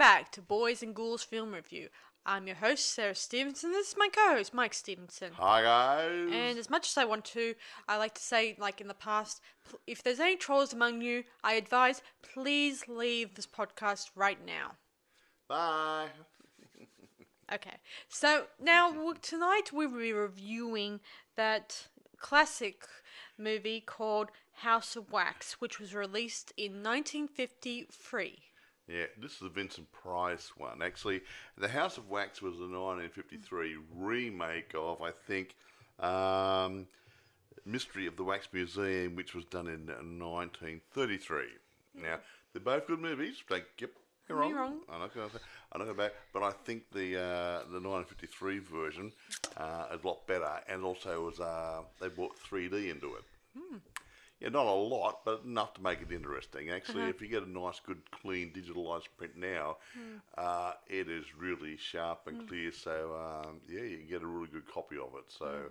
back to Boys and Ghouls Film Review. I'm your host, Sarah Stevenson. This is my co host, Mike Stevenson. Hi guys. And as much as I want to, I like to say, like in the past, if there's any trolls among you, I advise please leave this podcast right now. Bye. Okay, so now tonight we'll be reviewing that classic movie called House of Wax, which was released in 1953. Yeah, this is a Vincent Price one. Actually, The House of Wax was a 1953 remake of, I think, um, Mystery of the Wax Museum, which was done in 1933. Now, they're both good movies. Don't get me wrong. wrong. I'm not going to say, I'm not going back, but I think the uh, the 1953 version uh, is a lot better, and also was uh, they brought 3D into it. Yeah, not a lot, but enough to make it interesting. Actually, if you get a nice, good, clean digitalized print now, uh, it is really sharp and clear. So um, yeah, you can get a really good copy of it. So,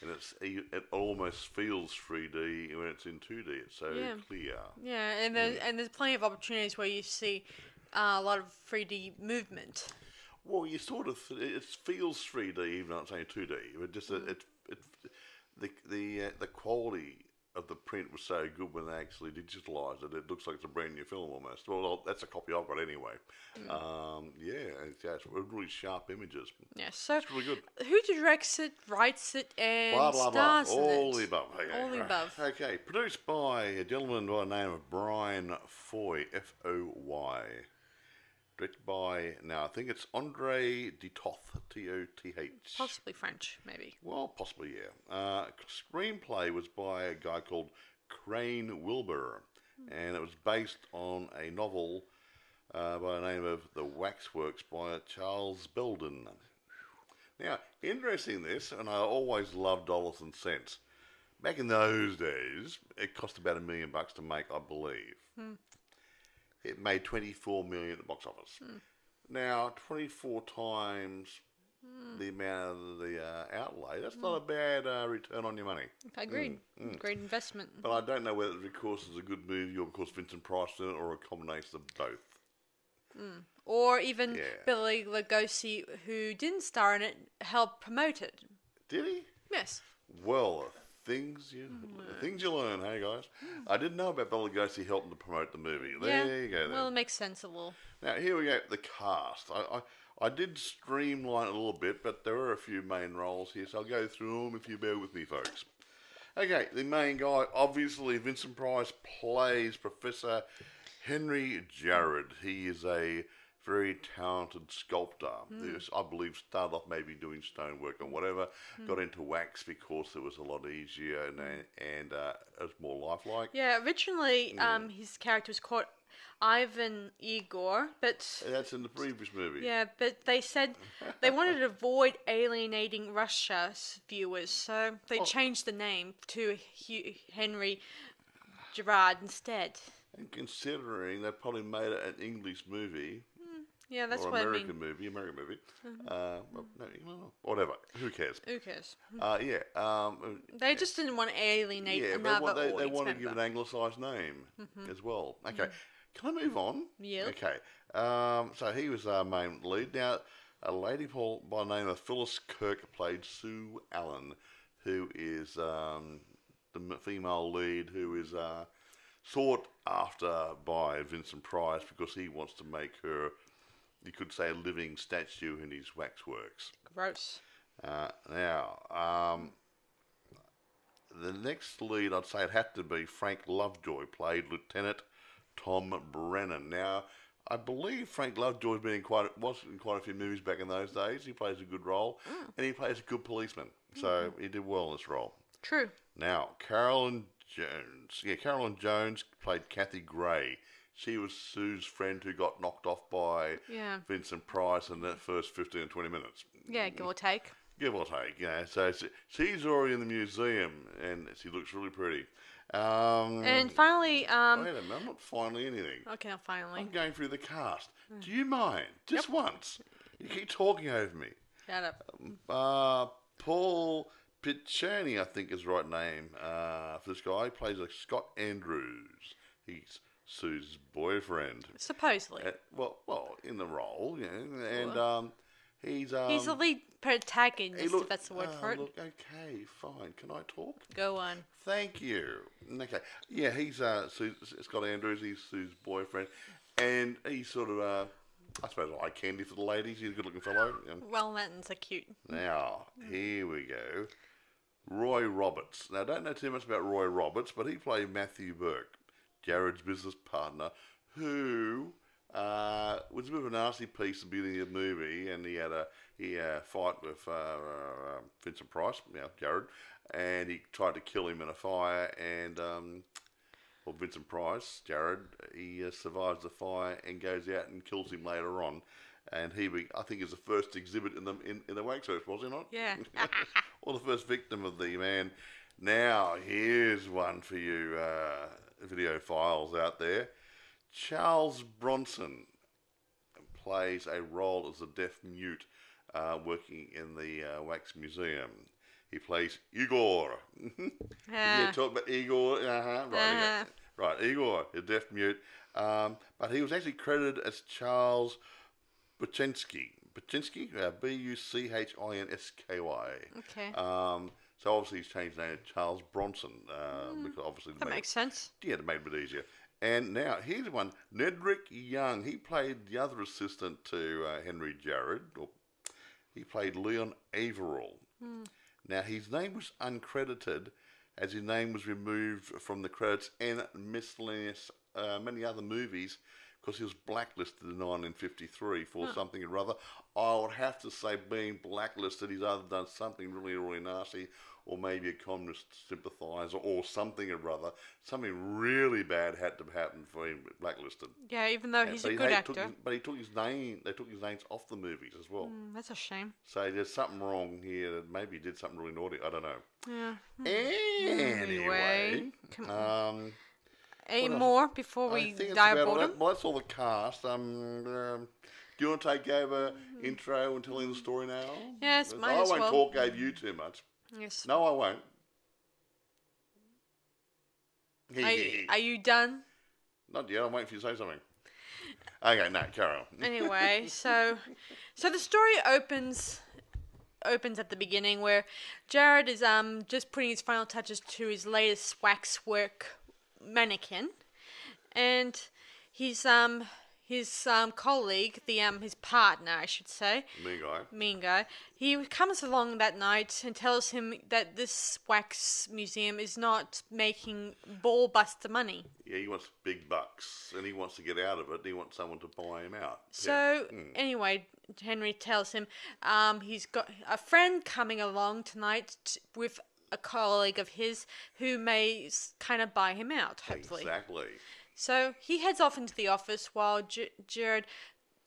and it's it almost feels 3D when it's in 2D. It's so Yeah. clear. Yeah, and there's, and there's plenty of opportunities where you see uh, a lot of 3D movement. Well, you sort of it feels 3D even though it's only 2D. But just it, it, it the the uh, the quality of the print was so good when they actually digitalised it. It looks like it's a brand new film almost. Well, that's a copy I've got anyway. Um, yeah, it's, yeah, it's really sharp images. Yeah, so It's really good. who directs it, writes it, and Blah blah blah. stars in All it? the above. Okay, All the right. above. Okay, produced by a gentleman by the name of Bryan Foy, F O Y. Directed by now I think it's Andre de Toth, T O T H. Possibly French, maybe. Well, possibly, yeah. Uh, screenplay was by a guy called Crane Wilbur, and it was based on a novel uh, by the name of The Waxworks by Charles Belden. Now, interesting this, and I always loved dollars and cents. Back in those days, it cost about a million bucks to make, I believe. It made 24 million at the box office. Now, 24 times the amount of the uh, outlay, that's not a bad uh, return on your money. Agreed. Mm, Great investment. But I don't know whether it's because it's a good movie or because Vincent Price in it or a combination of both. Or even Yeah. Billy Lugosi, who didn't star in it, helped promote it. Did he? Yes. Well, things you mm-hmm. things you learn, hey guys. Mm-hmm. I didn't know about Bela Lugosi helping to promote the movie. There yeah. you go. Then. Well, it makes sense a little. Now here we go. The cast. I, I I did streamline a little bit, but there are a few main roles here, so I'll go through them if you bear with me, folks. Okay, the main guy, obviously Vincent Price plays Professor Henry Jarrod. He is a very talented sculptor. Who's, I believe started off maybe doing stonework and whatever. Got into wax because it was a lot easier and and uh, it was more lifelike. Yeah, originally um, his character was called Ivan Igor, but That's in the previous movie. yeah, but they said they wanted to avoid alienating Russia's viewers, so they changed the name to Hugh, Henry Gerard instead. And considering they probably made it an English movie Yeah, that's or what American I mean. movie, American movie, uh, well, no, no, whatever. Who cares? Who cares? Uh, yeah, um, They just didn't want to alienate yeah, but another what they, they audience want to give an anglicised name as well. Okay, can I move on? Yeah. Okay, um, so he was our main lead. Now, a lady Paul by the name of Phyllis Kirk played Sue Allen, who is um, the female lead who is uh, sought after by Vincent Price because he wants to make her, you could say, a living statue in his waxworks. Gross. Uh, now, um, the next lead, I'd say it had to be Frank Lovejoy, played Lieutenant Tom Brennan. Now, I believe Frank Lovejoy's been in quite was in quite a few movies back in those days. He plays a good role, and he plays a good policeman, so he did well in this role. True. Now, Carolyn Jones. Yeah, Carolyn Jones played Kathy Gray. She was Sue's friend who got knocked off by Yeah. Vincent Price in that first 15 or 20 minutes. Yeah, give or take. Give or take, yeah. So she, she's already in the museum and she looks really pretty. Um, And finally, um, wait a minute, I'm not finding anything. okay, finally, I'm going through the cast. Do you mind? Just once. You keep talking over me. shut up. Uh, Paul Picerni, I think is the right name uh, for this guy. He plays like Scott Andrews. He's Sue's boyfriend. Supposedly. Uh, well, well, in the role, you know, and um, he's um, He's the lead protagonist, he if that's the word ah, for it. Look, okay, fine. Can I talk? Go on. Thank you. Okay. Yeah, he's uh, Sue, Scott Andrews. He's Sue's boyfriend, and he's sort of uh, I suppose eye candy for the ladies. He's a good-looking fellow. Um, Well, Latins are cute. now here we go. Roy Roberts. Now, I don't know too much about Roy Roberts, but he played Matthew Burke, Jared's business partner, who uh, was a bit of a nasty piece at the beginning of the movie, and he had a he had a fight with uh, uh, Vincent Price, now Jared, and he tried to kill him in a fire, and um, well, Vincent Price, Jared, he uh, survives the fire and goes out and kills him later on. And he, be, I think, is the first exhibit in the in, in the Waxworks, was he not? Yeah. or the first victim of the man. Now, here's one for you uh, videophiles out there. Charles Bronson plays a role as a deaf mute uh, working in the uh, Wax Museum. He plays Igor. yeah, Ah. talk about Igor. Uh-huh, right, yeah. right, Igor, a deaf mute. Um, but he was actually credited as Charles Buchinsky. Buchinsky, uh, B U C H I N S K Y. Okay. Um, so obviously he's changed name to Charles Bronson uh, because obviously that makes sense. yeah, it made it a bit easier. And now here's one: Nedrick Young. He played the other assistant to uh, Henry Jarrod. Or he played Leon Averill. Now his name was uncredited, as his name was removed from the credits and miscellaneous uh, many other movies because he was blacklisted in 1953 for something or other. I would have to say, being blacklisted, he's either done something really, really nasty, or maybe a communist sympathiser, or something or other. Something really bad had to happen for him blacklisted. Yeah, even though he's a he- good actor. His, but he took his name. They took his names off the movies as well. Mm, that's a shame. So there's something wrong here. That maybe he did something really naughty. I don't know. Yeah. Anyway, come um, Any else? more before we die of boredom? Well, that's all the cast. Um, um, do you want to take over intro and telling the story now? Yes, might I won't well. talk Gave you too much. Yes. No, I won't. Are you, are you done? Not yet. I'm waiting for you to say something. Okay, no, carry on. anyway, so so the story opens opens at the beginning where Jared is um just putting his final touches to his latest waxwork mannequin, and he's um his um colleague, the um his partner, I should say, mean guy, he comes along that night and tells him that this wax museum is not making ball buster money. Yeah, he wants big bucks, and he wants to get out of it. He wants someone to buy him out. So Yeah. Mm. anyway, Henry tells him um, he's got a friend coming along tonight t- with a colleague of his who may kind of buy him out, hopefully. exactly. So he heads off into the office while J- Jared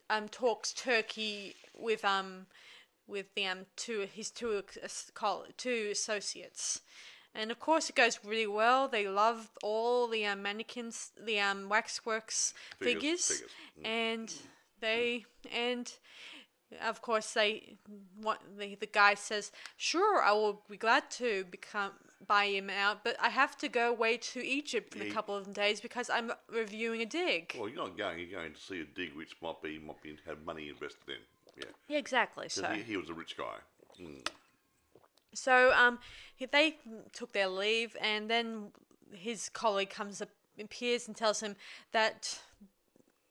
um, talks turkey with um with the um two his two col- two associates. And of course, it goes really well. They love all the um, mannequins, the um, waxworks Figures, figures. Mm. and they and of course they what the the guy says, "Sure, I will be glad to become buy him out, but I have to go away to Egypt in a Yeah. couple of days because I'm reviewing a dig." Well, you're not going. You're going to see a dig, which might be might be have money invested in. Yeah, Yeah, exactly. So he, he was a rich guy. Mm. So um, he- they took their leave, and then his colleague comes up, appears, and tells him that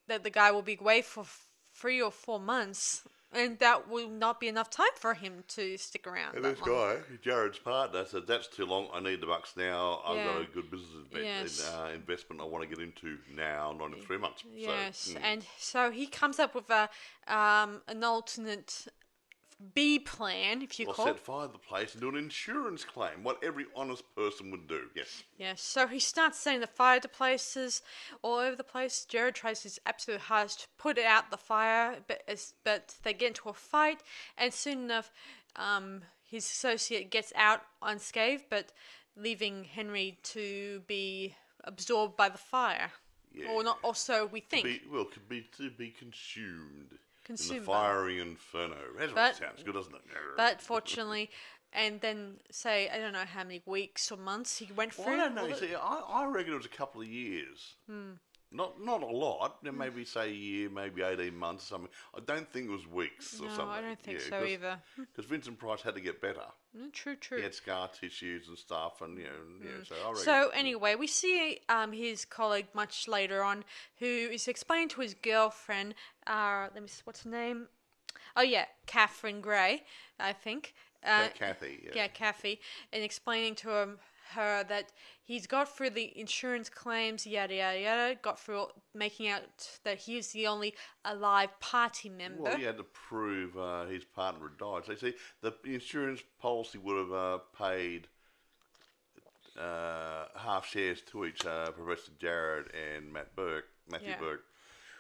that the guy will be away for f- three or four months, and that will not be enough time for him to stick around. And this guy, Jared's partner, said, "That's too long. I need the bucks now. I've got a good business inve- Yes. uh, investment I want to get into now, not in three months." Yes, So, mm. and so he comes up with a um, an alternate B plan, if you Well, call. set fire to the place and do an insurance claim. What every honest person would do. Yes. Yes, so he starts setting the fire to places all over the place. Jared tries his absolute hardest to put out the fire, but as, but they get into a fight, and soon enough, um, his associate gets out unscathed, but leaving Henry to be absorbed by the fire, or not. Or so we think. Be, well, could be to be consumed, in the fiery inferno. What But- sounds good, doesn't it? But fortunately, and then say I don't know how many weeks or months he went Well, through. I don't know. See, I, I reckon it was a couple of years. Hmm. Not not a lot. Maybe say a year, maybe eighteen months or something. I don't think it was weeks or No, something. I don't think so either. Because Vincent Price had to get better. Mm, True, He true. had scar tissues and stuff, and you know, yeah. So I reckon. So anyway, we see um, his colleague much later on, who is explaining to his girlfriend. Uh, let me see, what's her name? Oh yeah, Catherine Gray, I think. Uh, Kathy. Yeah. yeah, Kathy, and explaining to him, her that he's got through the insurance claims, yada yada yada, got through making out that he the only alive party member. Well, he had to prove uh, his partner had died. So, you see, the insurance policy would have uh, paid uh, half shares to each, uh, Professor Jared and Matt Burke, Matthew Yeah. Burke,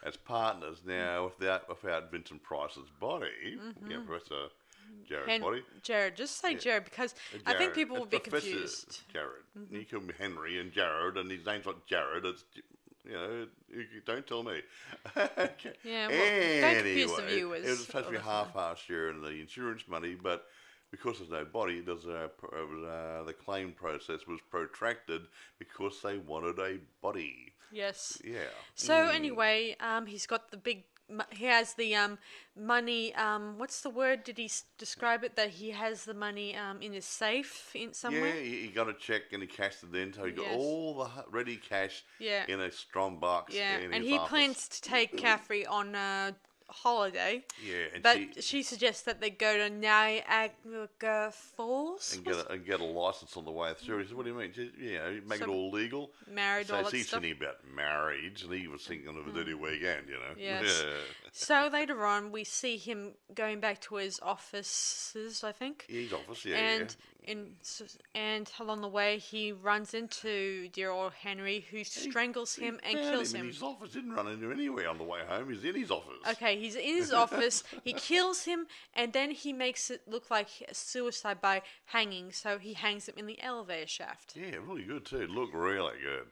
as partners. Now, without without Vincent Price's body, yeah, Professor Jared's Hen- body. Jared, just say Yeah. Jared because I think people It's would be Professor confused. Jared. You call me Henry and Jared, and his name's not Jared. It's you know, don't tell me. okay. Yeah, well, don't confuse the viewers It was supposed to be half-half share in the insurance money, but because there's no body, there's a, was, uh, the claim process was protracted because they wanted a body. Yes. Yeah. So anyway, um, he's got the big. He has the um money. Um, what's the word? Did he s- describe it that he has the money um in his safe in somewhere? Yeah, he, he got a check and he cashed it in, so he got Yes. all the ready cash Yeah. in a strong box. Yeah, in and his he office. plans to take Caffrey on a holiday. Yeah, and But she- she, suggests that they go to Niagara Falls. and get a, and get a license on the way through. He says, "What do you mean? Just, you know, make Some- it all legal." married, so all he's stuff. thinking about marriage, and he was thinking of a dirty mm. weekend. You know. Yes. Yeah. So later on, we see him going back to his offices, I think. His office, yeah, and in and along the way, he runs into dear old Henry, who strangles yeah. him He and kills him. him. in his office didn't run into anywhere on the way home. He's in his office. Okay, he's in his office. He kills him, and then he makes it look like a suicide by hanging. So he hangs him in the elevator shaft. Yeah, really good too. Look really good.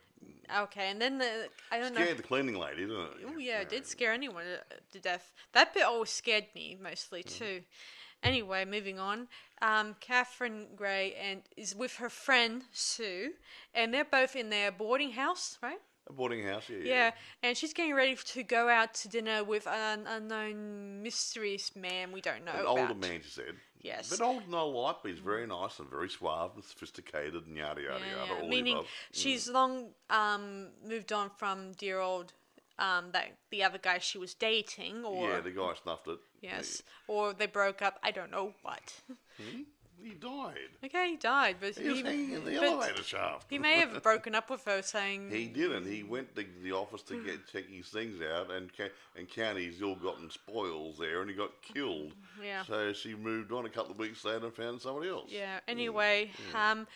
Okay, and then the I don't know. Scared the cleaning lady, didn't it? Oh yeah, it did scare anyone to- to death. That bit always scared me mostly hmm. too. Anyway, moving on. Um, Catherine Gray and is with her friend Sue, and they're both in their boarding house, right? A boarding house, yeah. Yeah, and she's getting ready to go out to dinner with an unknown mysterious man we don't know An about. older man, she said. Yes. But old and I like, but he's very nice and very suave and sophisticated and yada yada Yeah, yada. yeah. all the Meaning above. she's long um, moved on from dear old um, that the other guy she was dating, or Yeah, the guy snuffed it. yes, or they broke up. I don't know what. He died. Okay, he died, but He was hanging in the but elevator shaft. He may have broken up with her, saying He didn't. He went to the office to get check his things out and ca- and count his ill-gotten spoils there, and he got killed. Yeah. So she moved on a couple of weeks later and found somebody else. Yeah. Anyway, um,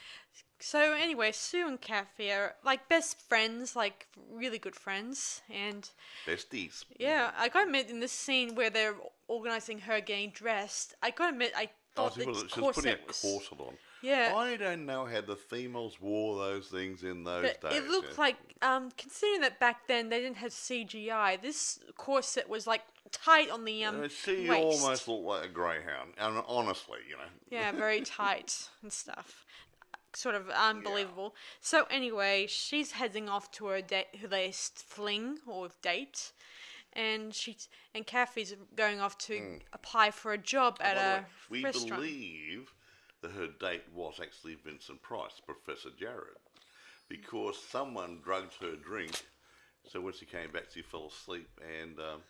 so anyway, Sue and Kathy are like best friends, like really good friends, and Besties. yeah, I gotta admit, in this scene where they're organizing her getting dressed, I gotta admit, I thought she the was, she was putting a corset was. corset on. Yeah. I don't know how the females wore those things in those But days. it looked yeah. like, um, considering that back then they didn't have CGI, this corset was like tight on the um Uh, she waist. almost looked like a greyhound, and honestly, you know. Yeah, very tight and stuff. Sort of unbelievable. So anyway, she's heading off to her date, her latest fling or date, and she's and Kathy's going off to apply for a job at. By a way, we restaurant. believe that her date was actually Vincent Price, Professor Jared, because someone drugged her drink. So when she came back, she fell asleep and. Um,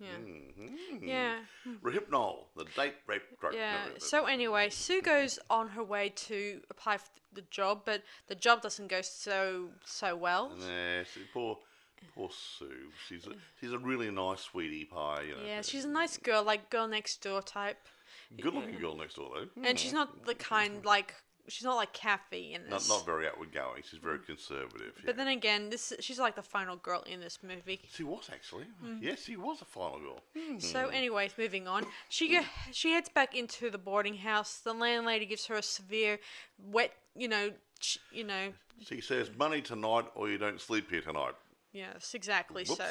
yeah. mhm. Yeah. Rohypnol, the date rape drug. Yeah. no, So anyway, Sue goes on her way to apply for the job, but the job doesn't go so so well. Nah, she, poor, poor Sue. She's a, she's a really nice sweetie pie. You know. Yeah, she's a nice girl, like girl next door type, good-looking girl next door though. and she's not the kind like she's not like Kathy in this. Not not very outward-going. She's very conservative. But then again, this she's like the final girl in this movie. She was actually. Mm. Yes, she was a final girl. So, anyways, moving on. She go, she heads back into the boarding house. The landlady gives her a severe, wet, you know, ch- you know. She says, "Money tonight, or you don't sleep here tonight." Yes, exactly. So,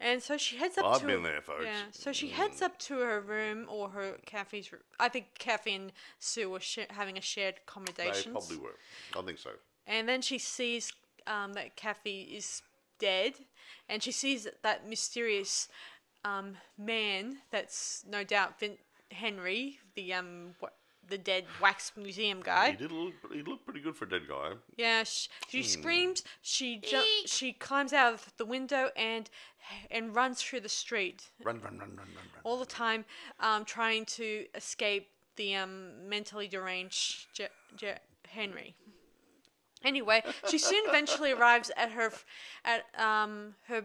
and so she heads up I've to. been there, folks. Yeah. So she heads up to her room or her Kathy's. room. I think Kathy and Sue were sh- having a shared accommodation. They probably were. I think so. And then she sees um, that Kathy is dead, and she sees that mysterious um, man that's no doubt Vin- Henry, the um wa- the dead wax museum guy. He did look. He looked pretty good for a dead guy. Yeah, she, she screams. She ju- she climbs out of the window and and runs through the street Run, run, run, run, run, run. all the time, um, trying to escape the um, mentally deranged Je- Je- Henry. Anyway, she soon eventually arrives at her f- at um, her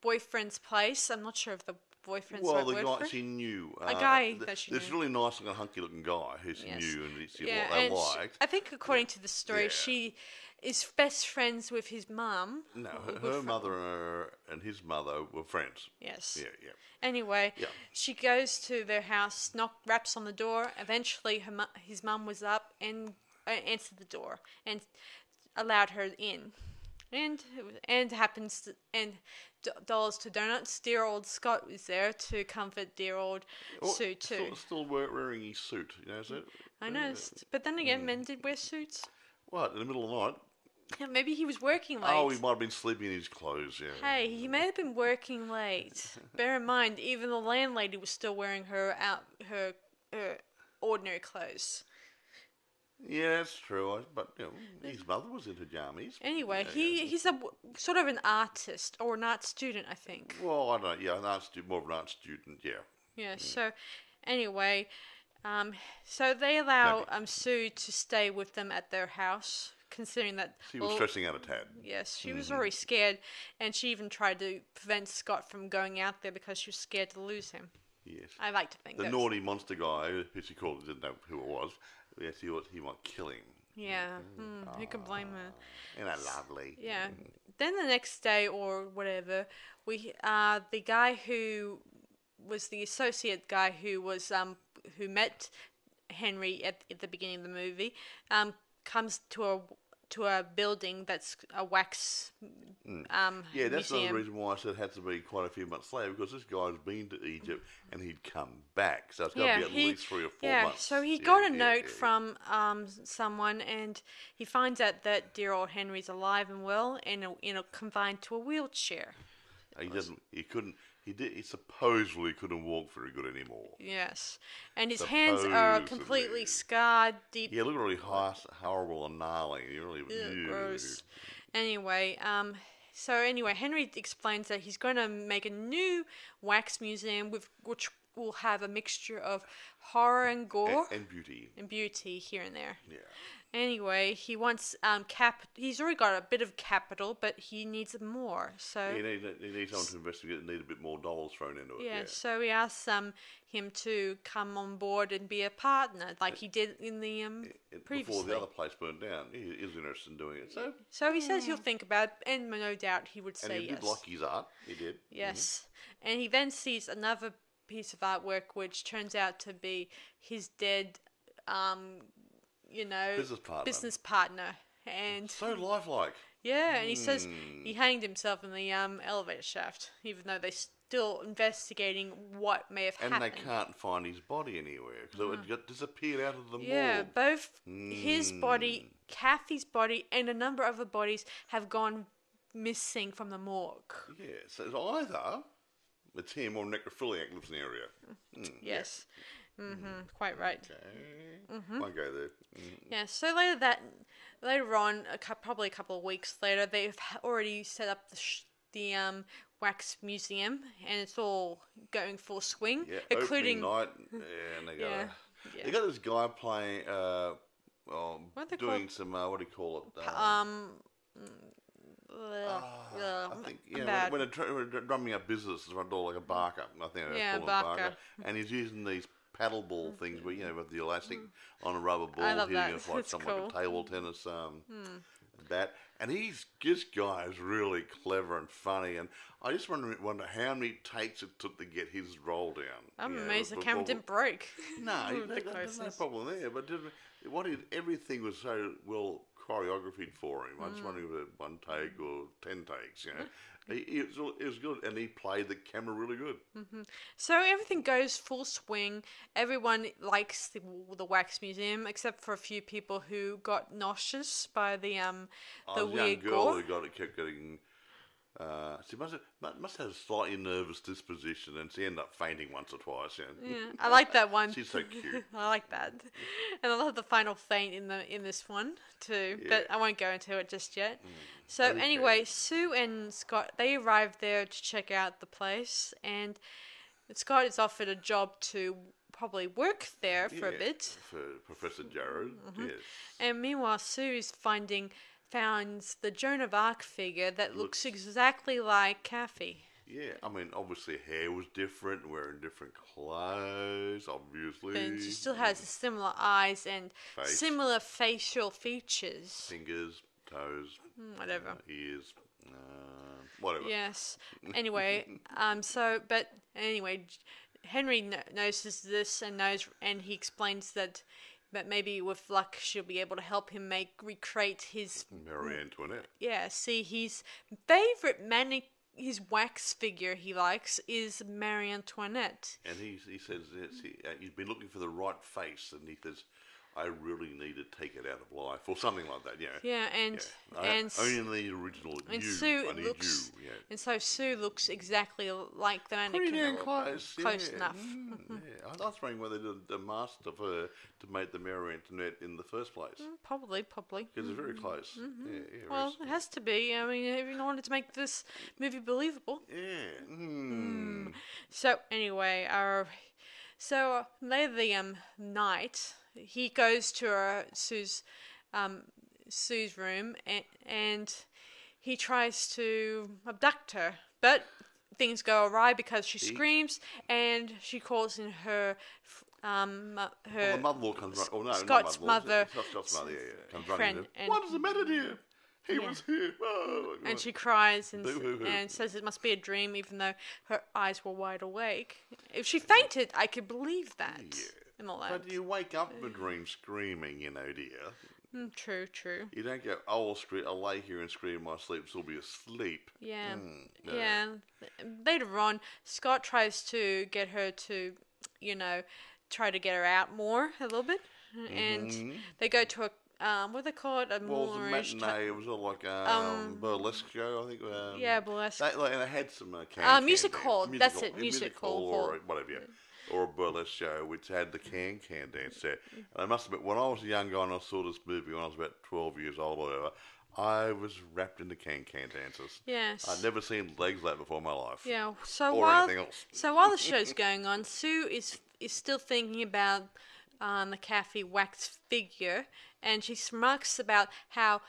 boyfriend's place. I'm not sure if the boyfriend's Well, the guy she knew. A uh, guy th- that she This knew. really nice looking, hunky looking guy who she Yes. knew and she yeah, what they and she- liked. I think according to the story, Yeah. she is best friends with his mum. no, Or her, with her fr- mother and, her, and his mother were friends. Yes. Yeah, yeah. Anyway, Yeah. she goes to their house, knock, raps on the door. Eventually, her mu- his mum was up and uh, answered the door and allowed her in. And and happens to, and d- dollars to donuts. Dear old Scott was there to comfort dear old Oh, Sue too. Still, still wearing his suit. You know, is it? I noticed, but then Mm. again, men did wear suits. What in the middle of the night? Yeah, Maybe he was working late. Oh, he might have been sleeping in his clothes. Yeah. Hey, he may have been working late. Bear in mind, even the landlady was still wearing her out her, her ordinary clothes. Yeah, that's true. But you know, his mother was into jammies. Anyway, Yeah, he he's a w- sort of an artist or an art student, I think. Well, I don't. Yeah, an art stu- more of an art student. Yeah. Yeah. So, anyway, um, so they allow Maybe. um Sue to stay with them at their house, considering that She was well, stressing out a tad. Yes, she Mm-hmm. was already scared, and she even tried to prevent Scott from going out there because she was scared to lose him. Yes. I like to think The that's- naughty monster guy, who she called, didn't know who it was. Yes, he was. He might kill him. Yeah, hmm, who can blame her? Isn't that lovely? Yeah. Then the next day or whatever, we uh the guy who was the associate guy who was um who met Henry at, at the beginning of the movie um comes to a to a building that's a wax um Yeah, that's museum. another reason why I said it had to be quite a few months later because this guy's been to Egypt and he'd come back, so it's got to be at least three or four yeah, months. so he Yeah, got a yeah, note yeah, from um someone, and he finds out that dear old Henry's alive and well, and a, in a, confined to a wheelchair. He doesn't. He couldn't. He did. He supposedly couldn't walk very good anymore. Yes, and his hands are completely scarred, deep, Yeah, look really harsh, horrible and gnarly. You really Ew. gross. Anyway, um, so anyway, Henry explains that he's going to make a new wax museum with which will have a mixture of horror and gore And, and beauty. and beauty here and there. Yeah. Anyway, he wants um cap. He's already got a bit of capital, but he needs more. So He needs, he needs someone to investigate and need a bit more dollars thrown into it. yeah, Yeah. so he asks um him to come on board and be a partner, like he did in the um It- previously. Before the other place burned down, he is interested in doing it. So, So he says he'll think about it, and no doubt he would and say he yes. did like his art. He did. Yes, and he then sees another piece of artwork, which turns out to be his dead, um, you know, Business partner. business partner. And So lifelike. yeah, and he says Hmm. he hanged himself in the um, elevator shaft, even though they're still investigating what may have And happened. And they can't find his body anywhere because it got disappeared out of the Yeah, morgue. both his body, Kathy's body, and a number of other bodies have gone missing from the morgue. Yeah, so it's either it's him or necrophiliac lives in the area. Mm, Yes. Mm-hmm. Quite right. Okay. Won't go there. Mm. Yeah. So later that later on, a cou- probably a couple of weeks later, they've already set up the sh- the um wax museum, and it's all going full swing, Yeah, including night. Yeah, and they got Yeah, they yeah. got this guy playing. Uh, well, they doing some. Uh, what do you call it? um. ugh, Ah, ugh, I think yeah, when, when, they're, when they're drumming up business, it's door like a barker. I think Yeah, him barker. and he's using these paddle ball things, where you know, with the elastic on a rubber ball, I love hitting that. it like It's something like cool. Hmm. a table tennis um, bat. And he's this guy is really clever and funny, and I just wonder, wonder how many takes it took to get his roll down. I'm you know, amazed the before- camera didn't break. no, there's no problem there. But didn't- what he, everything was so well choreographed for him. I just Mm. wondering if it was one take or ten takes. You know, he, he was, it was good, and he played the camera really good. So everything goes full swing. Everyone likes the, the wax museum, except for a few people who got nauseous by the um the was a young weird girl gore. who got it kept getting Uh, she must have, must have a slightly nervous disposition, and she ended up fainting once or twice. Yeah, Yeah, I like that one. She's so cute. I like that, and I love the final faint in the in this one too. But I won't go into it just yet. So okay. anyway, Sue and Scott they arrive there to check out the place, and Scott is offered a job to probably work there for a bit. For Professor Jared, Mm-hmm. yes. And meanwhile, Sue is finding finds the Joan of Arc figure that looks, exactly like Kathy. Yeah, I mean, obviously, hair was different, wearing different clothes, obviously. And she still has similar eyes and Face. similar facial features. fingers, toes, Whatever. uh, ears, uh, whatever. Yes. Anyway, um. So, but anyway, Henry kn- notices this and knows, and he explains that, that maybe with luck she'll be able to help him make recreate his Marie Antoinette. yeah. See, his favorite mani his wax figure he likes is Marie Antoinette. And he, he says he, uh, he's been looking for the right face, and he says, I really need to take it out of life, or something like that, yeah. Yeah, and Yeah. I- and s- only the original and you. Sue I looks you. Yeah. and so Sue looks exactly like the Pretty mannequin. damn close. Close yeah. enough. Mm, yeah. I was wondering whether they did a mask of her to make the Marie Antoinette in the first place. Probably, probably. Because it's very close. Yeah, yeah, Mm-hmm. Well, it has to be. I mean, in wanted to make this movie believable. yeah. Mm. So anyway, our so uh, later the um night, he goes to Sue's um Sue's room and and he tries to abduct her, but things go awry because she screams and she calls in her um her Well, the mother-in-law comes right. Oh no, Scott's mother-in-law, Scott's, mother. Yeah, yeah. Comes running. friend and- What is the matter, dear? He was here. Oh, and she cries and, and says it must be a dream, even though her eyes were wide awake. If she fainted, I could believe that. Yeah. All that. But you wake up from a dream screaming, you know, dear. Mm, true, true. You don't go, oh, I'll, scream, I'll lay here and scream in my sleep, so I'll be asleep. Yeah, Mm, no. yeah. Later on, Scott tries to get her to, you know, try to get her out more a little bit, and they go to a um, what they call it? A Mm-hmm. Well, it was a Moulin Rouge matinee. type- It was all like um, burlesque show, I think. Um, Yeah, burlesque. They, like, and it had some uh, can, Uh, music hall, that's it, music hall or whatever, yeah. Or a burlesque show which had the can can dance there. And I must admit, when I was a young guy and I saw this movie when I was about 12 years old or whatever, I was wrapped into can can dances. Yes. I'd never seen legs like that before in my life. Yeah. So Or while anything else. so while the show's going on, Sue is is still thinking about um, the Kathy wax figure, and she remarks about how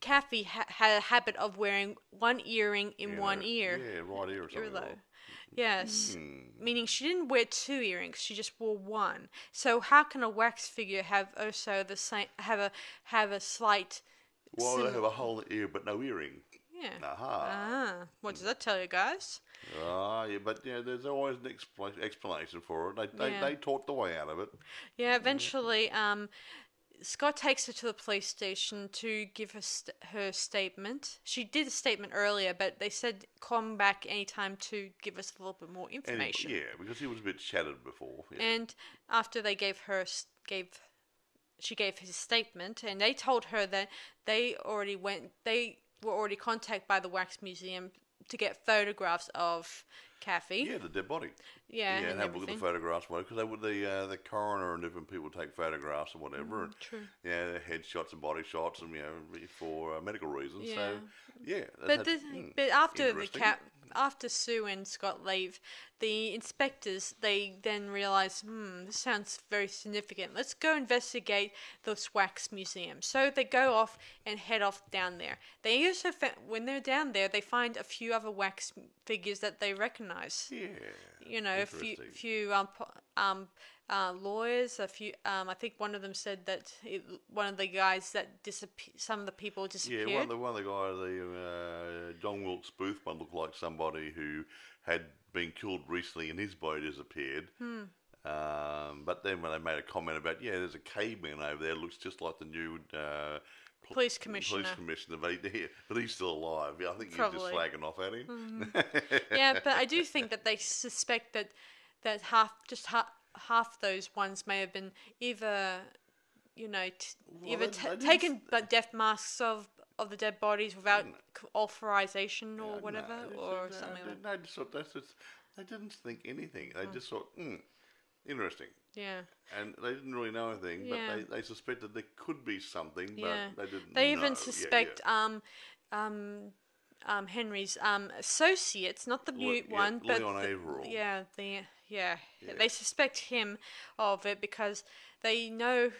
Kathy ha- had a habit of wearing one earring in You one ear. Yeah, right ear or something. Earlobe. Yes. Hmm. Meaning she didn't wear two earrings; she just wore one. So how can a wax figure have also the same have a have a slight? Well, they sim- have a whole ear but no earring. yeah. Aha. Ah, what does that tell you guys? Ah, yeah, but yeah, there's always an expla- explanation for it. They, they, Yeah. they taught the way out of it. Yeah, eventually, um, Scott takes her to the police station to give her st- her statement. She did a statement earlier, but they said come back anytime to give us a little bit more And, information. yeah, because he was a bit shattered before. Yeah. And after they gave her gave she gave his statement, and they told her that they already went. They were already contacted by the wax museum to get photographs of Kathy. yeah, the dead body. Yeah, yeah, and and have a look at the photographs, because they would the uh, the coroner and different people take photographs and whatever. and, Mm, true. Yeah, the headshots and body shots, and you know, for uh, medical reasons. Yeah. So yeah, But the, hmm, but after the cat after Sue and Scott leave, the inspectors they then realize, hmm, this sounds very significant. Let's go investigate this wax museum. So they go off and head off down there. They also when they're down there, they find a few other wax figures that they recognize. Yeah. You know, a few few um um. Uh, lawyers, a few. Um, I think one of them said that it, one of the guys that disappeared. Some of the people disappeared. Yeah, one of the one of the guys, the uh, John Wilkes Booth one looked like somebody who had been killed recently and his body disappeared. Hmm. Um, but then when they made a comment about, yeah, there's a caveman over there, looks just like the new uh, Police commissioner. Police commissioner, but, he, but he's still alive. Yeah, I think he's Probably. Hmm. just slagging off at him. yeah, but I do think that they suspect that that half just half half those ones may have been either you know t- Well, either taken but death masks of of the dead bodies without c- authorization or Uh, whatever, no, or it's- something I, like no, just thought that's just, they didn't think anything. They just thought, hmm, interesting. Yeah. And they didn't really know anything, but Yeah. they, they suspected there could be something, but Yeah. they didn't They know. even Yeah, suspect yeah. um um um Henry's um associates, not the Le- mute yeah, one, but Leon the- Averill. yeah, the yeah, Yeah. they suspect him of it because they know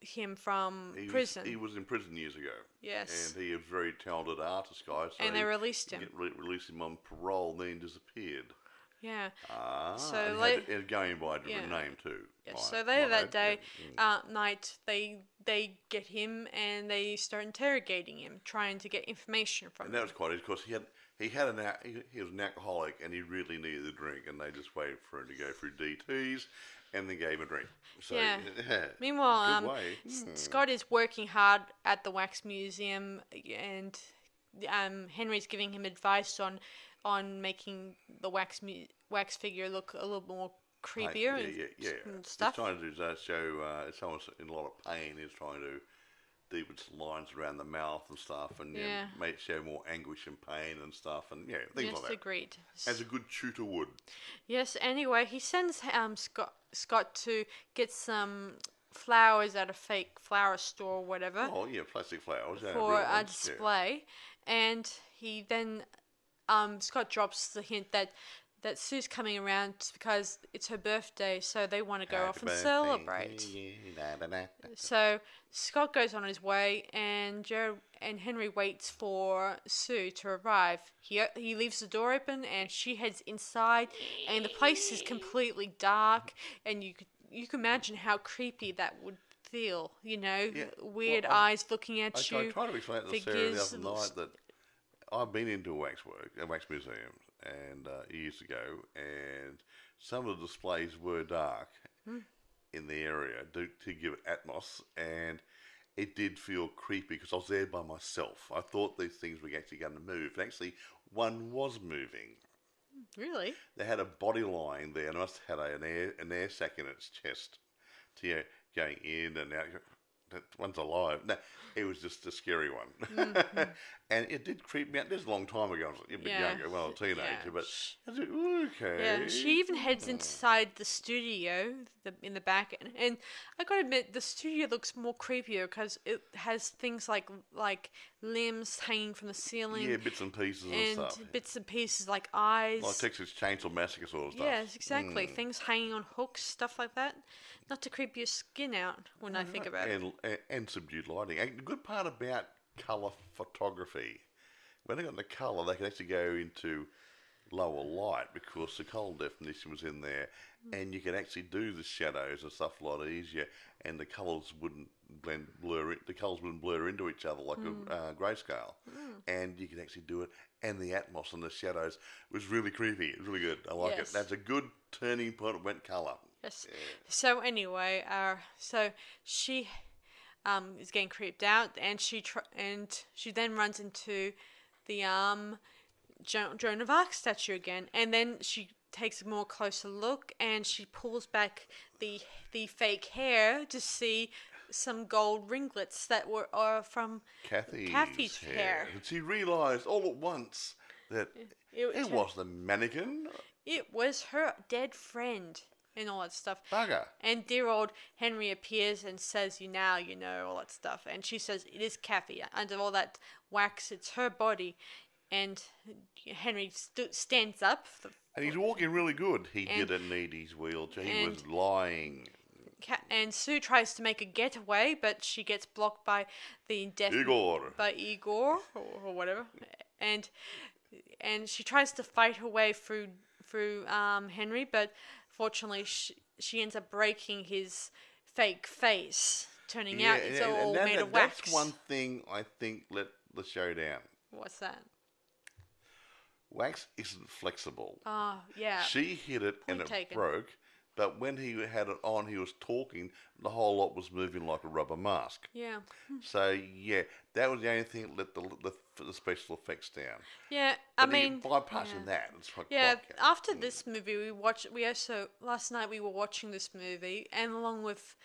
him from He was- prison. he was in prison years ago. Yes. And he is a very talented artist guy. So And they he- released him. Re- released him on parole, and then disappeared. Yeah. Ah, So late- had, going by a different Yeah. name too. Yes. Right, So later that day, yeah, uh, night, they they get him and they start interrogating him, trying to get information from And him. that was quite because he had he had an he, he was an alcoholic and he really needed a drink, and they just waited for him to go through DTS, and then gave him a drink. So Yeah. yeah, Meanwhile, um. Hmm. Scott is working hard at the wax museum, and um, Henry's giving him advice on on making the wax mu- wax figure look a little more creepier yeah, and, yeah, yeah. and stuff. He's trying to do that show. Uh, someone's in a lot of pain, he's trying to deepen some lines around the mouth and stuff, and yeah, Yeah. make show more anguish and pain and stuff, and yeah, things yes, like that. agreed. As a good tutor would. Yes. Anyway, he sends um Scott Scott to get some flowers at a fake flower store or whatever. Oh yeah, plastic flowers. For a ones, yeah. display, and he then um, Scott drops the hint that that Sue's coming around because it's her birthday, so they want to go Happy off and birthday, celebrate. da, da, da. So Scott goes on his way, and Joe and Henry waits for Sue to arrive. He he leaves the door open, and she heads inside, and the place is completely dark, and you could you can imagine how creepy that would feel. You know, Yeah, weird well, eyes looking at I, you. I tried to explain to Sarah the other night that I've been into a waxwork, a wax museum, and uh, years ago, and some of the displays were dark Hmm. in the area to, to give it atmos, and it did feel creepy because I was there by myself. I thought these things were actually going to move, and actually, one was moving. Really? They had a body line there, and it must have had an air an air sac in its chest, to yeah, going in and out. That one's alive. No, it was just a scary one, and it did creep me out. This is a long time ago. I was a bit Mm-hmm. Yeah. younger, well, a teenager, Yeah. but like, okay. Yeah, she even heads inside the studio the, in the back, and, and I gotta admit, the studio looks more creepier because it has things like like limbs hanging from the ceiling yeah, bits and pieces and, and stuff. bits and pieces like eyes. Like Texas Chainsaw Massacre sort of stuff. yes, exactly. Mm. Things hanging on hooks, stuff like that. Not to creep your skin out when I think about it. and, and, and subdued lighting. And the good part about colour photography, when they got the colour, they could actually go into lower light because the colour definition was in there, and you could actually do the shadows and stuff a lot easier, and the colours wouldn't blend blur. The colours wouldn't blur into each other like a uh, grayscale, and you could actually do it. And the atmos and the shadows was really creepy. It was really good. I like Yes. it. That's a good turning point. It went colour. Yes. So anyway, uh, so she um is getting creeped out, and she tr- and she then runs into the um jo- Joan of Arc statue again, and then she takes a more closer look, and she pulls back the the fake hair to see some gold ringlets that were are from Kathy's, Kathy's hair. hair. And she realised all at once that It- it, was the mannequin. it was her dead friend and all that stuff. Bugger. And dear old Henry appears and says, "You now, you know all that stuff." And she says, "It is Kathy. Under all that wax, it's her body." And Henry st- stands up. The And he's walking really good. He And- didn't need his wheelchair. He was lying. and Sue tries to make a getaway, but she gets blocked by the deaf Igor. by Igor or, or whatever, and and she tries to fight her way through through um, Henry, but fortunately she, she ends up breaking his fake face, turning out it's and- and all that- made that- of wax. That's one thing I think let the show down. What's that? Wax isn't flexible. Oh yeah, She hit it and Point it taken. broke. But when he had it on, he was talking. The whole lot was moving like a rubber mask. yeah, So yeah, that was the only thing that let the the, the special effects down. yeah. I But mean, bypassing yeah. that, it's quite Yeah, after mm. this movie, we watched. We also last night we were watching this movie, and along with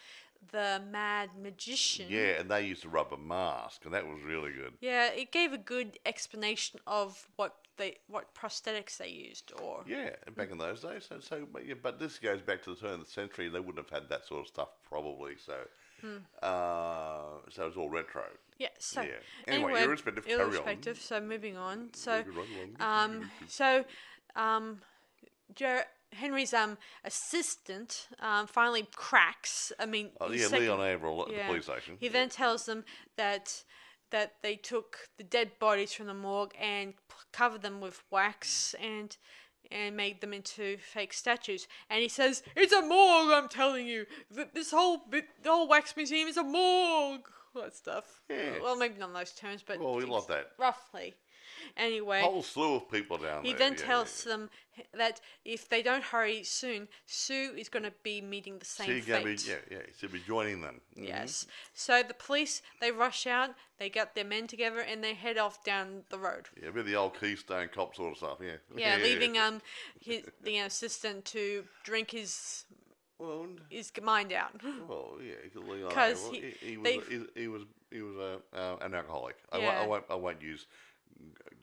the Mad Magician. Yeah, and they used a rubber mask, and that was really good. Yeah, it gave a good explanation of what they what prosthetics they used, or Yeah, back in those days. So, so but, yeah, but this goes back to the turn of the century. And they wouldn't have had that sort of stuff probably. So, Hmm. uh, so it's all retro. yeah. So Yeah. Anyway, irrespective, carry on. irrespective. So moving on. So right along. um, so um, Jer- Henry's um assistant um finally cracks. I mean, Oh, yeah, second- Leon Averill at yeah. the police station. He then tells them that that they took the dead bodies from the morgue and p- covered them with wax and and made them into fake statues. And he says, "It's a morgue. I'm telling you. Th- This whole bit, the whole wax museum is a morgue." All that stuff. Yeah. Well, maybe not in those terms, but Well, we like that. roughly. Anyway, Whole slew of people down he there. He then yeah, tells them that if they don't hurry soon, Sue is going to be meeting the same She's fate. be, yeah, yeah, she'll be joining them. Mhm. Yes. So the police they rush out, they get their men together, and they head off down the road. Yeah, a bit of the old Keystone Cop sort of stuff. Yeah. Yeah, leaving um his the assistant to drink his Well, his mind out. Well, yeah, because 'Cause Averill, he- he, he was he, he was he was a, uh, an alcoholic. I, Yeah. won't, I won't I won't use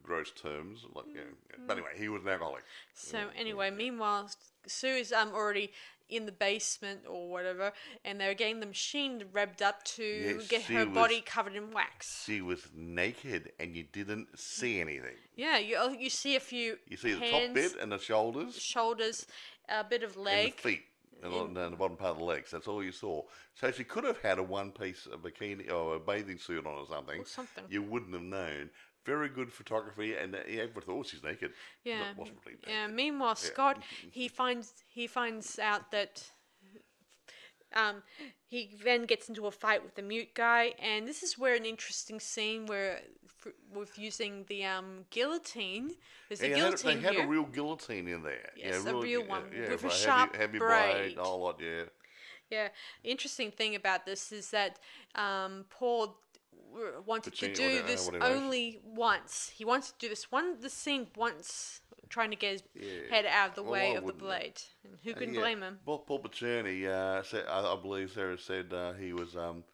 gross terms like you know, but mm-hmm. anyway, he was an alcoholic. So anyway, meanwhile, Sue is um already in the basement or whatever, and they're getting the machine revved up to Yes, get her was- body covered in wax. She was naked, and you didn't see mm. anything. Yeah, you oh, you see a few You see the top bit and the shoulders shoulders, a bit of and leg. the feet. And, and the bottom part of the legs. That's all you saw. So she could have had a one-piece of bikini or a bathing suit on or something. Or something. You wouldn't have known. Very good photography, and uh, yeah, everyone thought, oh, she's naked. Yeah. Not- wasn't really naked. Yeah. Meanwhile, Scott he finds he finds out that um he then gets into a fight with the mute guy, and this is where an interesting scene where f- with using the um guillotine. There's a Yeah, they had, guillotine they had here. a real guillotine in there. Yes, yeah, a real yeah, one, yeah, with a sharp heavy, heavy whole lot, yeah. Yeah, interesting thing about this is that um, Paul wanted to do this only once. He wanted to do this one, the scene once, trying to get his Yeah. head out of the Well, way of the blade. And who can Yeah, blame him? Paul, Paul Picerni, uh, said, I, I believe Sarah said uh, he was um,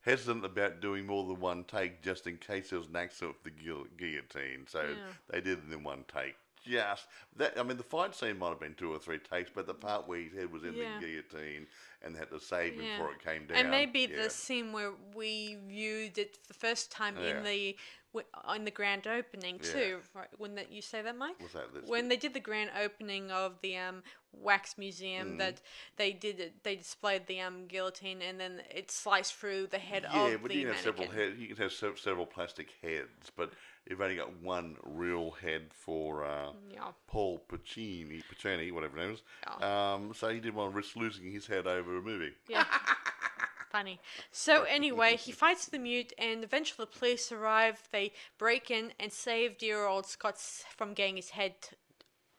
hesitant about doing more than one take just in case there was an accident with the guil- guillotine. So Yeah. they did it in one take. Just that, I mean, the fight scene might have been two or three takes, but the part where his head was in Yeah. the guillotine and they had to save him Yeah. before it came down. And maybe yeah. the scene where we viewed it the first time Yeah. in the w- in the grand opening Yeah. too. Right? When that you say that, Mike? What's that? That's when they did the grand opening of the um, wax museum, Mm. that they did it, they displayed the um, guillotine and then it sliced through the head Yeah, of but the you can have several mannequin. head. You can have se- several plastic heads, but you've only got one real head for uh, Yeah. Paul Pacini, Pacini, whatever his name is. Yeah. Um, so he didn't want to risk losing his head over a movie. Yeah. Funny. So anyway, he fights the mute, and eventually the police arrive. They break in and save dear old Scott from getting his head t-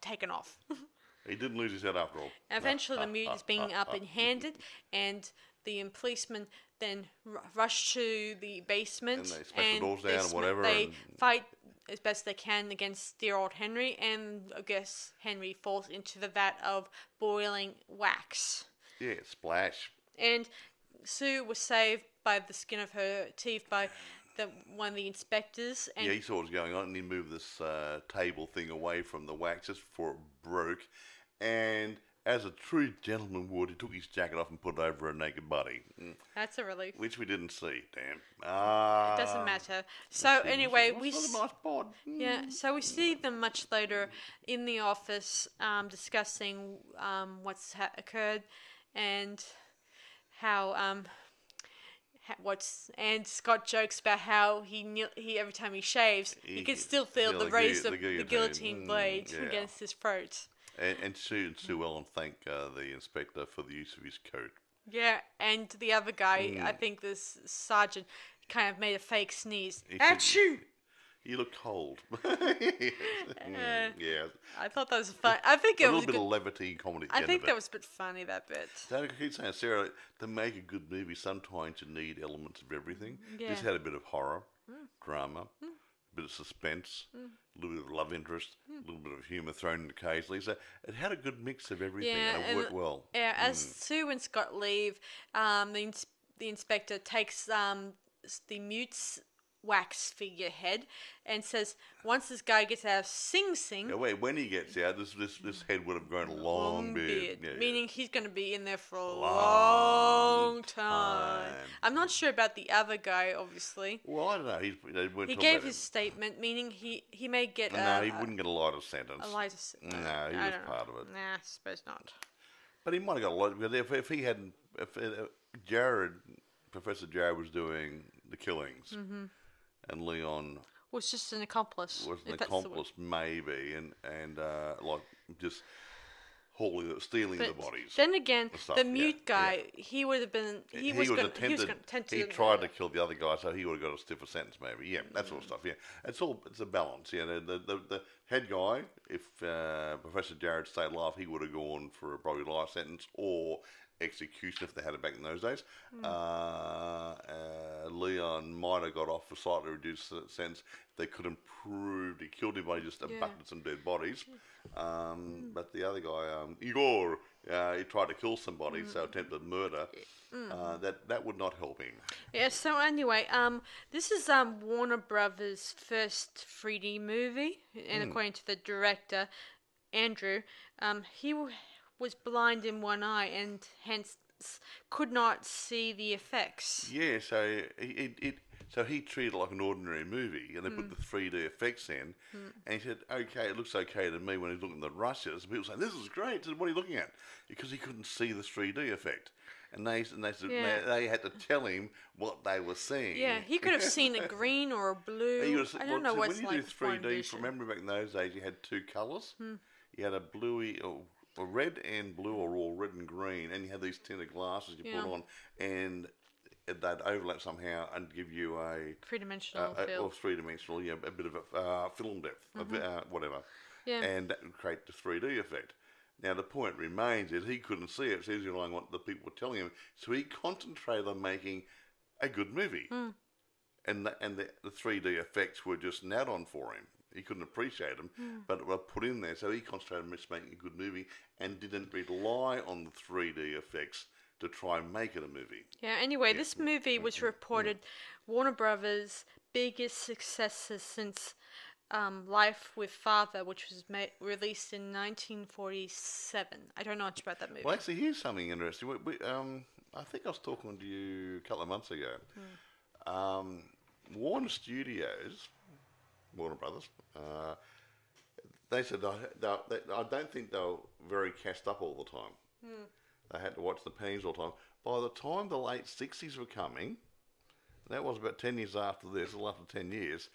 taken off. He didn't lose his head after all. Eventually, the mute is being up and handed, and the policemen then r- rush to the basement And they smash the doors down or whatever They fight as best they can against dear old Henry, and I guess Henry falls into the vat of boiling wax. Yeah, splash. And Sue was saved by the skin of her teeth by the one of the inspectors. And yeah, he saw what was going on, and he moved this uh, table thing away from the wax just before it broke. And as a true gentleman would, he took his jacket off and put it over her naked body, Mm, that's a relief. which we didn't see. Damn. Ah, It doesn't matter. So anyway, we s- nice bod? Mm. yeah. So we see them much later in the office, um, discussing um, what's ha- occurred and how um. ha- What's and Scott jokes about how he knew, he every time he shaves he, He can still feel feel the the of the the guillotine. guillotine Mm, blade yeah. against his throat. And, and Sue and Sue Allen thank uh, the inspector for the use of his coat. Yeah, and the other guy, I Mm. think this sergeant, kind of made a fake sneeze. He said- Achoo! You look cold. Mm, yeah, I thought that was fun. I think a it was a little bit good. of levity and comedy. at the I end think of that it. was a bit funny. That bit. So I keep saying, Sarah, to make a good movie, sometimes you need elements of everything. Yeah. This had a bit of horror, drama, bit of suspense, Hmm. a little bit of love interest, a little bit of humour thrown in occasionally. So it had a good mix of everything, Yeah, and it and- worked well. Yeah, as Sue and Scott leave, um, the ins- the inspector takes um the mute's wax figurehead and says, once this guy gets out of Sing Sing, Now, wait, when he gets out, this this this head would have grown a long, beard, Yeah, yeah. meaning he's going to be in there for a Long long time. time. I'm not sure about the other guy, obviously. Well, I don't know. He's, He gave his statement, meaning he, he may get him. a, No, he wouldn't get a lighter sentence. a lighter s- No, he I was don't know. part of it. Nah, I suppose not. But he might have got a lot. Because if, if he hadn't, if uh, Jarrod, Professor Jarrod was doing the killings, Mm-hmm. And Leon Was just an accomplice. was an if that's the word. accomplice, maybe, and and uh, like just hauling, stealing the bodies. Then again, the mute yeah. guy, he would have been. He, was, gonna, he was attempted. going to tend to. he tried to kill the other guy, so he would have got a stiffer sentence, maybe. Yeah, that sort of stuff. Yeah, it's all it's a balance. Yeah, the the, the, the head guy, if uh, Professor Jarrod stayed alive, he would have gone for a probably life sentence or execution if they had it back in those days. Hmm. Uh, uh, Leon might have got off for slightly reduced se- sentence. They couldn't prove he killed him by just Yeah. Abducted some dead bodies. Um, But the other guy, um, Igor, uh, he tried to kill somebody, Hmm. so attempted murder. Uh, that that would not help him. Yeah. So anyway, um, this is um Warner Brothers' first 3D movie, and Hmm. according to the director, Andrew, um, he was blind in one eye and hence could not see the effects. Yeah, so he, it, it so he treated it like an ordinary movie, and they put the three D effects in, and he said, "Okay, it looks okay to me." When he's looking at the rushes, and people say, "This is great." Said, "What are you looking at?" Because he couldn't see the three D effect, and they and they said Yeah. they, they had to tell him what they were seeing. Yeah, he could have seen a green or a blue. Was- I don't know so what's when you like do three foreign D. vision. Remember back in those days, you had two colours. Hmm. You had a bluey, or, or red and blue, or all red and green, and you had these tinted glasses you Yeah. put on, and they'd overlap somehow and give you a Three-dimensional uh, a- or three dimensional, yeah, a bit of a uh, film depth, a bit, uh, whatever, Mm-hmm. Yeah. and that would create the three D effect. Now the point remains is he couldn't see it, so he's relying on what the people were telling him. So he concentrated on making a good movie, Hmm. and the, and the, the 3D effects were just an add-on for him. He couldn't appreciate them, Hmm. but were put in there. So he concentrated on just making a good movie and didn't rely on the 3D effects to try and make it a movie. Yeah, anyway, this movie was reported Warner Brothers' biggest successes since um, Life with Father, which was released in 1947. I don't know much about that movie. Well, actually, here's something interesting. We, we, um, I think I was talking to you a couple of months ago. Um, Warner Studios, Warner Brothers, uh, they said they, they, they, I don't think they were very cast up all the time. They had to watch the pennies all the time. By the time the late 60s were coming, that was about 10 years after this, a little after 10 years,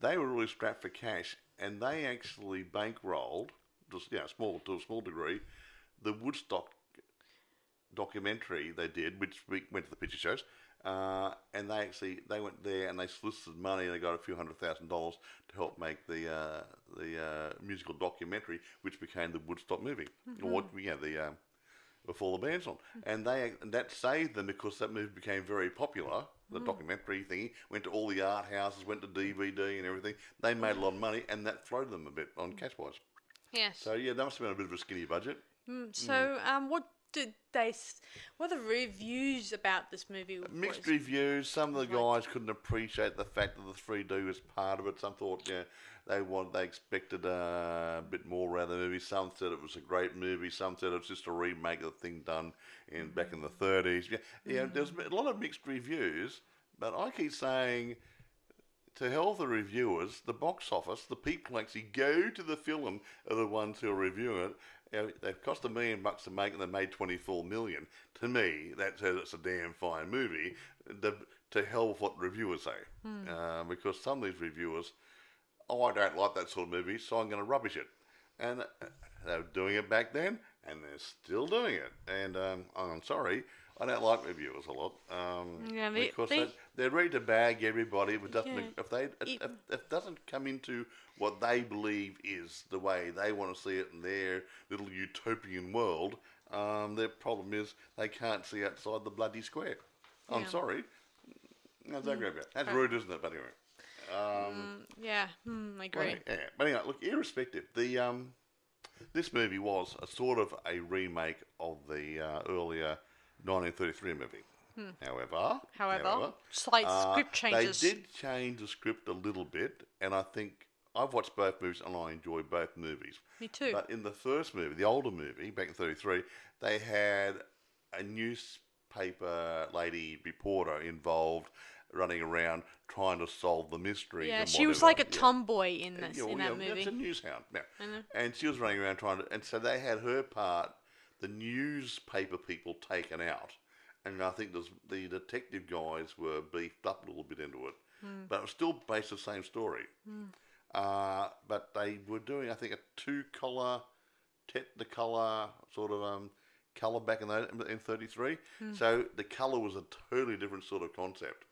they were really strapped for cash and they actually bankrolled, just you know, small to a small degree, the Woodstock documentary they did, which we went to the picture shows, uh, and they actually they went there and they solicited money and they got a few hundred thousand dollars to help make the uh, the uh, musical documentary, which became the Woodstock movie, or what you know the. Uh, before the band's on, and they and that saved them because that movie became very popular. The documentary thingy went to all the art houses, went to DVD and everything. They made a lot of money, and that floated them a bit on cash wise. yes. So yeah, that must have been a bit of a skinny budget. Mm, so, um, what did they? What are the reviews about this movie? Mixed was? reviews. Some of the guys couldn't appreciate the fact that the 3D was part of it. Some thought, yeah, they want they expected uh, a bit more out of the movie. Some said it was a great movie. Some said it was just a remake of the thing done in back in the 30s. Yeah, yeah. There's a lot of mixed reviews, but I keep saying. To hell with the reviewers, the box office, the people actually go to the film are the ones who are reviewing it. They've cost a million bucks to make and they made 24 million. To me, that says it's a damn fine movie. The, to hell with what reviewers say. Uh, because some of these reviewers, oh, I don't like that sort of movie, so I'm going to rubbish it. And uh, they were doing it back then, and they're still doing it. And um, I'm sorry, I don't like reviewers a lot. Um, Yeah, they- because they- they, they're ready to bag everybody if it doesn't Yeah. if they if, It- if, it doesn't come into what they believe is the way they want to see it in their little utopian world. Um, their problem is they can't see outside the bloody square. I'm sorry. That's, mm. That's rude, isn't it? But anyway. Um, Yeah, mm, I agree. Yeah, but anyway, look, irrespective, the um, this movie was a sort of a remake of the uh, earlier 1933 movie. However, Hmm. However, slight uh, script changes. They did change the script a little bit, and I think I've watched both movies and I enjoy both movies. Me too. But in the first movie, the older movie, back in 33, they had a newspaper lady reporter involved running around trying to solve the mystery. yeah, and she was whatever. like a Yeah. tomboy in this Yeah, well, in that yeah, That's a movie. news hound. Yeah. And she was running around trying to, and so they had her part, the newspaper people taken out, and I think the detective guys were beefed up a little bit into it, Hmm. but it was still based the same story. Uh, but they were doing, I think, a two-color, technicolor sort of um, color back in the, in '33. Hmm. So the color was a totally different sort of concept,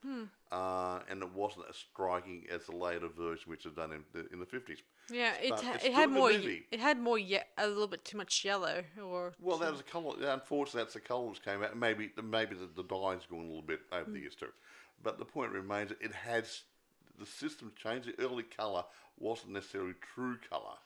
uh, and it wasn't as striking as the later version, which was done in the, in the '50s. Yeah, it ha- it had more. ye-. It had more. Ye- a little bit too much yellow, or Well, that was the colour. Unfortunately, that's the colours came out. Maybe maybe the, the dye's gone a little bit over the hmm. years too. But the point remains, it has the system changed. The early colour wasn't necessarily true colour.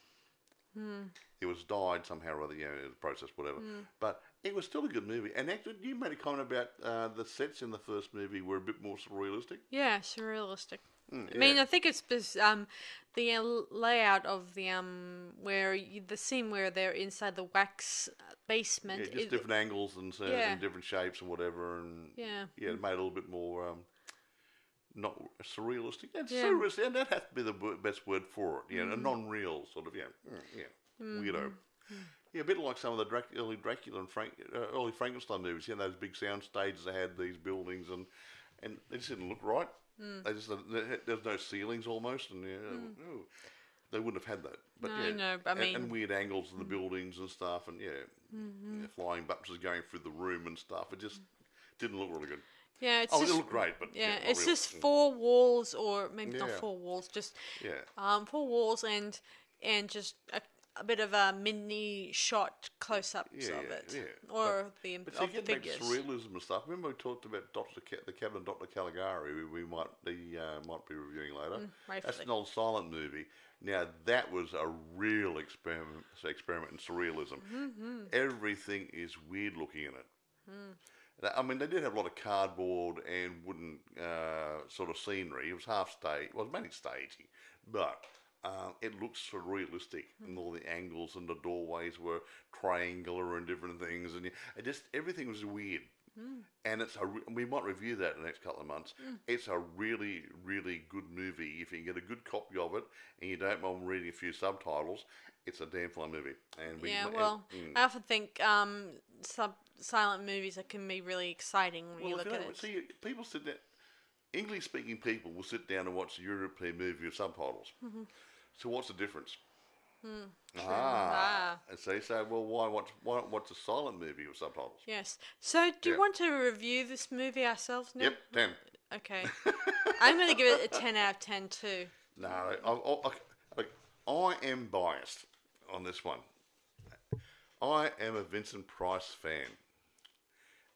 Hmm. It was dyed somehow or other, you know, in the process, whatever. Hmm. But it was still a good movie. And actually, you made a comment about uh, the sets in the first movie were a bit more surrealistic. yeah, surrealistic. Mm, I mean. I think it's um the uh, layout of the um where you, the scene where they're inside the wax uh, basement. Yeah, just it- different angles and, so, Yeah. and different shapes and whatever. And Yeah. yeah, it made it a little bit more um, not surrealistic. And Yeah. surrealistic, and that has to be the best word for it. Yeah, Mm. a non-real sort of yeah, mm, yeah, Mm-hmm. weirdo. Yeah, a bit like some of the Drac- early Dracula and Frank, uh, early Frankenstein movies. You know, those big sound stages that had these buildings, and and they just didn't look right. Mm. They just there's no ceilings almost, and yeah, ooh, they wouldn't have had that. But No, yeah, no, I and- mean- and, weird angles in the buildings and stuff, and yeah, Mm-hmm. yeah, flying buttons going through the room and stuff. It just didn't look really good. yeah, it's Oh, just it looked great, but yeah, not it's real. just four walls, or maybe not four walls, just yeah. um four walls and and just a, a bit of a mini shot close ups Yeah, of it, yeah. or the But see, of the back to figures. surrealism and stuff. Remember we talked about Doctor Ca- the Cabin of Doctor Caligari, we, we might the uh, might be reviewing later. That's an old silent movie. Now that was a real experiment experiment in surrealism. Mm-hmm. Everything is weird looking in it. Now, I mean, they did have a lot of cardboard and wooden uh, sort of scenery. It was half stage, well, it was mainly stagey, but um, it looks surrealistic, and all the angles and the doorways were triangular and different things, and it just everything was weird. And it's a re- we might review that in the next couple of months. It's a really, really good movie. If you can get a good copy of it and you don't mind reading a few subtitles, it's a damn fine movie. And we, Yeah, and- well, mm. I often think um, sub silent movies that can be really exciting when you Well, if look you at don't, it. see, people sit down. English speaking people will sit down and watch a European movie with subtitles. Mm-hmm. So what's the difference? Hmm, Ah, and so you say, well, why watch why watch a silent movie with subtitles? Yes. So, do you Yeah. want to review this movie ourselves now? Yep, ten. Okay. I'm going to give it a 10 out of 10 too. No, I, I, I, I am biased on this one. I am a Vincent Price fan.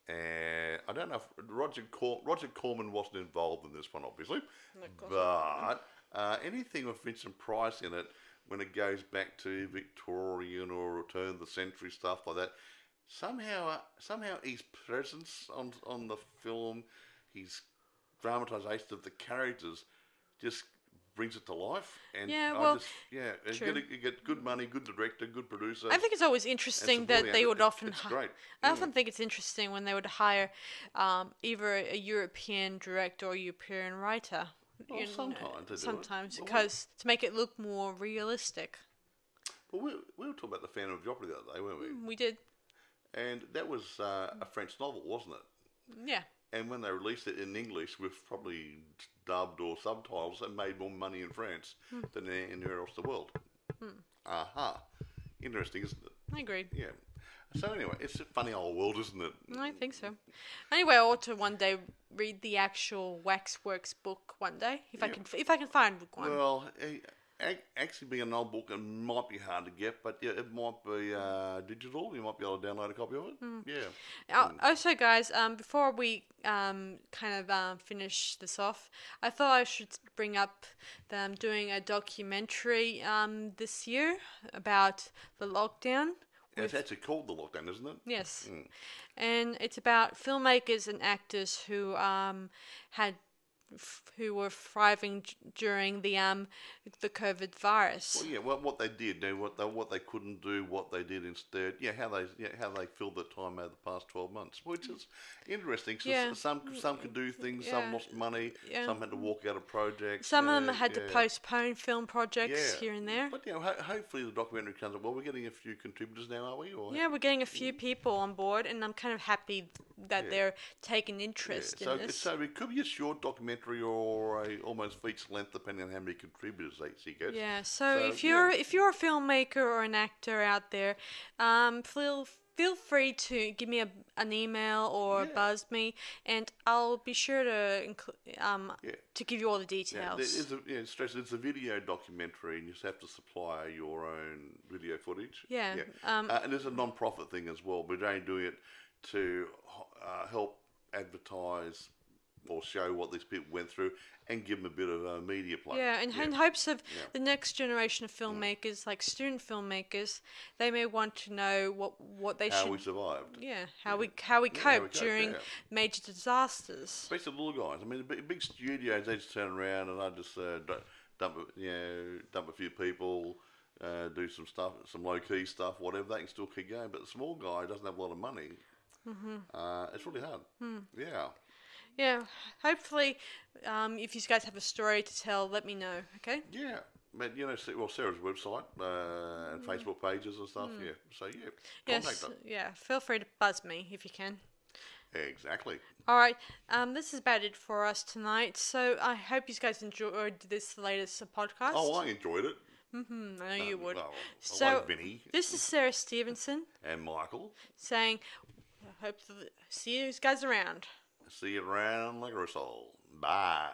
And I don't know if Roger Cor- Roger Corman wasn't involved in this one, obviously, but uh, anything with Vincent Price in it, when it goes back to Victorian or Return of the Century stuff like that, somehow uh, somehow his presence on on the film, his dramatisation of the characters, just brings it to life. And Yeah, well, just, yeah, you true. get, you get good money, good director, good producer. I think it's always interesting that they would It- often. hi- great. I often think it's interesting when they would hire um, either a European director or European writer. Well, you uh, know, sometimes they do. Sometimes, because to make it look more realistic. Well, we, we were talking about the Phantom of the Opera the other day, weren't we? Mm, we did, And that was uh, a French novel, wasn't it? Mm, yeah. And when they released it in English with probably dubbed or subtitles, it made more money in France hmm. than a- anywhere else in the world. Hmm. Aha. Interesting, isn't it? I agree. Yeah. So anyway, it's a funny old world, isn't it? I think so. Anyway, I ought to one day read the actual Waxworks book one day if I Yeah. can if I can find one. Well, ac- actually, being an old book, it might be hard to get, but yeah, it might be uh, digital. You might be able to download a copy of it. Yeah. Uh, Also, guys, um, before we um, kind of um, finish this off, I thought I should bring up that I'm doing a documentary um, this year about the lockdown. And it's actually called the lockdown, isn't it? Yes, and it's about filmmakers and actors who um, had f- who were thriving d- during the um the COVID virus. Well, yeah, well, what they did, you know, what they what they couldn't do, what they did instead. Yeah, how they yeah, how they filled their time over the past twelve months, which is interesting. 'cause Yeah. some some could do things, Yeah. some lost money, Yeah. some had to walk out of projects. Some of them had to postpone film projects here and there. But you know, ho- hopefully the documentary comes up. Well, we're getting a few contributors now, are we? Or Yeah, we're getting a few people on board, and I'm kind of happy that they're taking interest so, in this. so it could be a short documentary or a almost feature length, depending on how many contributors they see get. Yeah, so, So, if you're yeah. if you're a filmmaker or an actor out there, um, feel feel free to give me a, an email or Yeah. buzz me, and I'll be sure to include um Yeah. to give you all the Yeah, details. a, yeah, stress. It's a video documentary, and you just have to supply your own video footage. Yeah, yeah. um, uh, and it's a non-profit thing as well. We're only doing it to uh, help advertise or show what these people went through, and give them a bit of a media play. Yeah, and in hopes of the next generation of filmmakers, like student filmmakers, they may want to know what what they how should. we survived. yeah, how we how we Yeah, how we cope during yeah. major disasters. Especially the little guys. I mean, the big, big studios, they just turn around and I just uh, dump, a- you know, dump a few people, uh, do some stuff, some low key stuff, whatever. They can still keep going. But the small guy doesn't have a lot of money. Mm-hmm. Uh, it's really hard. Hmm. Yeah. Yeah, hopefully, um, if you guys have a story to tell, let me know. Okay. Yeah. But, you know, well, Sarah's website uh, and Facebook pages and stuff. Yeah. So, yeah. Contact. Yes. Yeah. Feel free to buzz me if you can. Exactly. All right. Um, this is about it for us tonight. So I hope you guys enjoyed this latest podcast. Oh, I enjoyed it. Mm-hmm, I know you would. Well, So this is Sarah Stevenson and Michael. saying, "I hope to see you guys around." See you around like a Bye.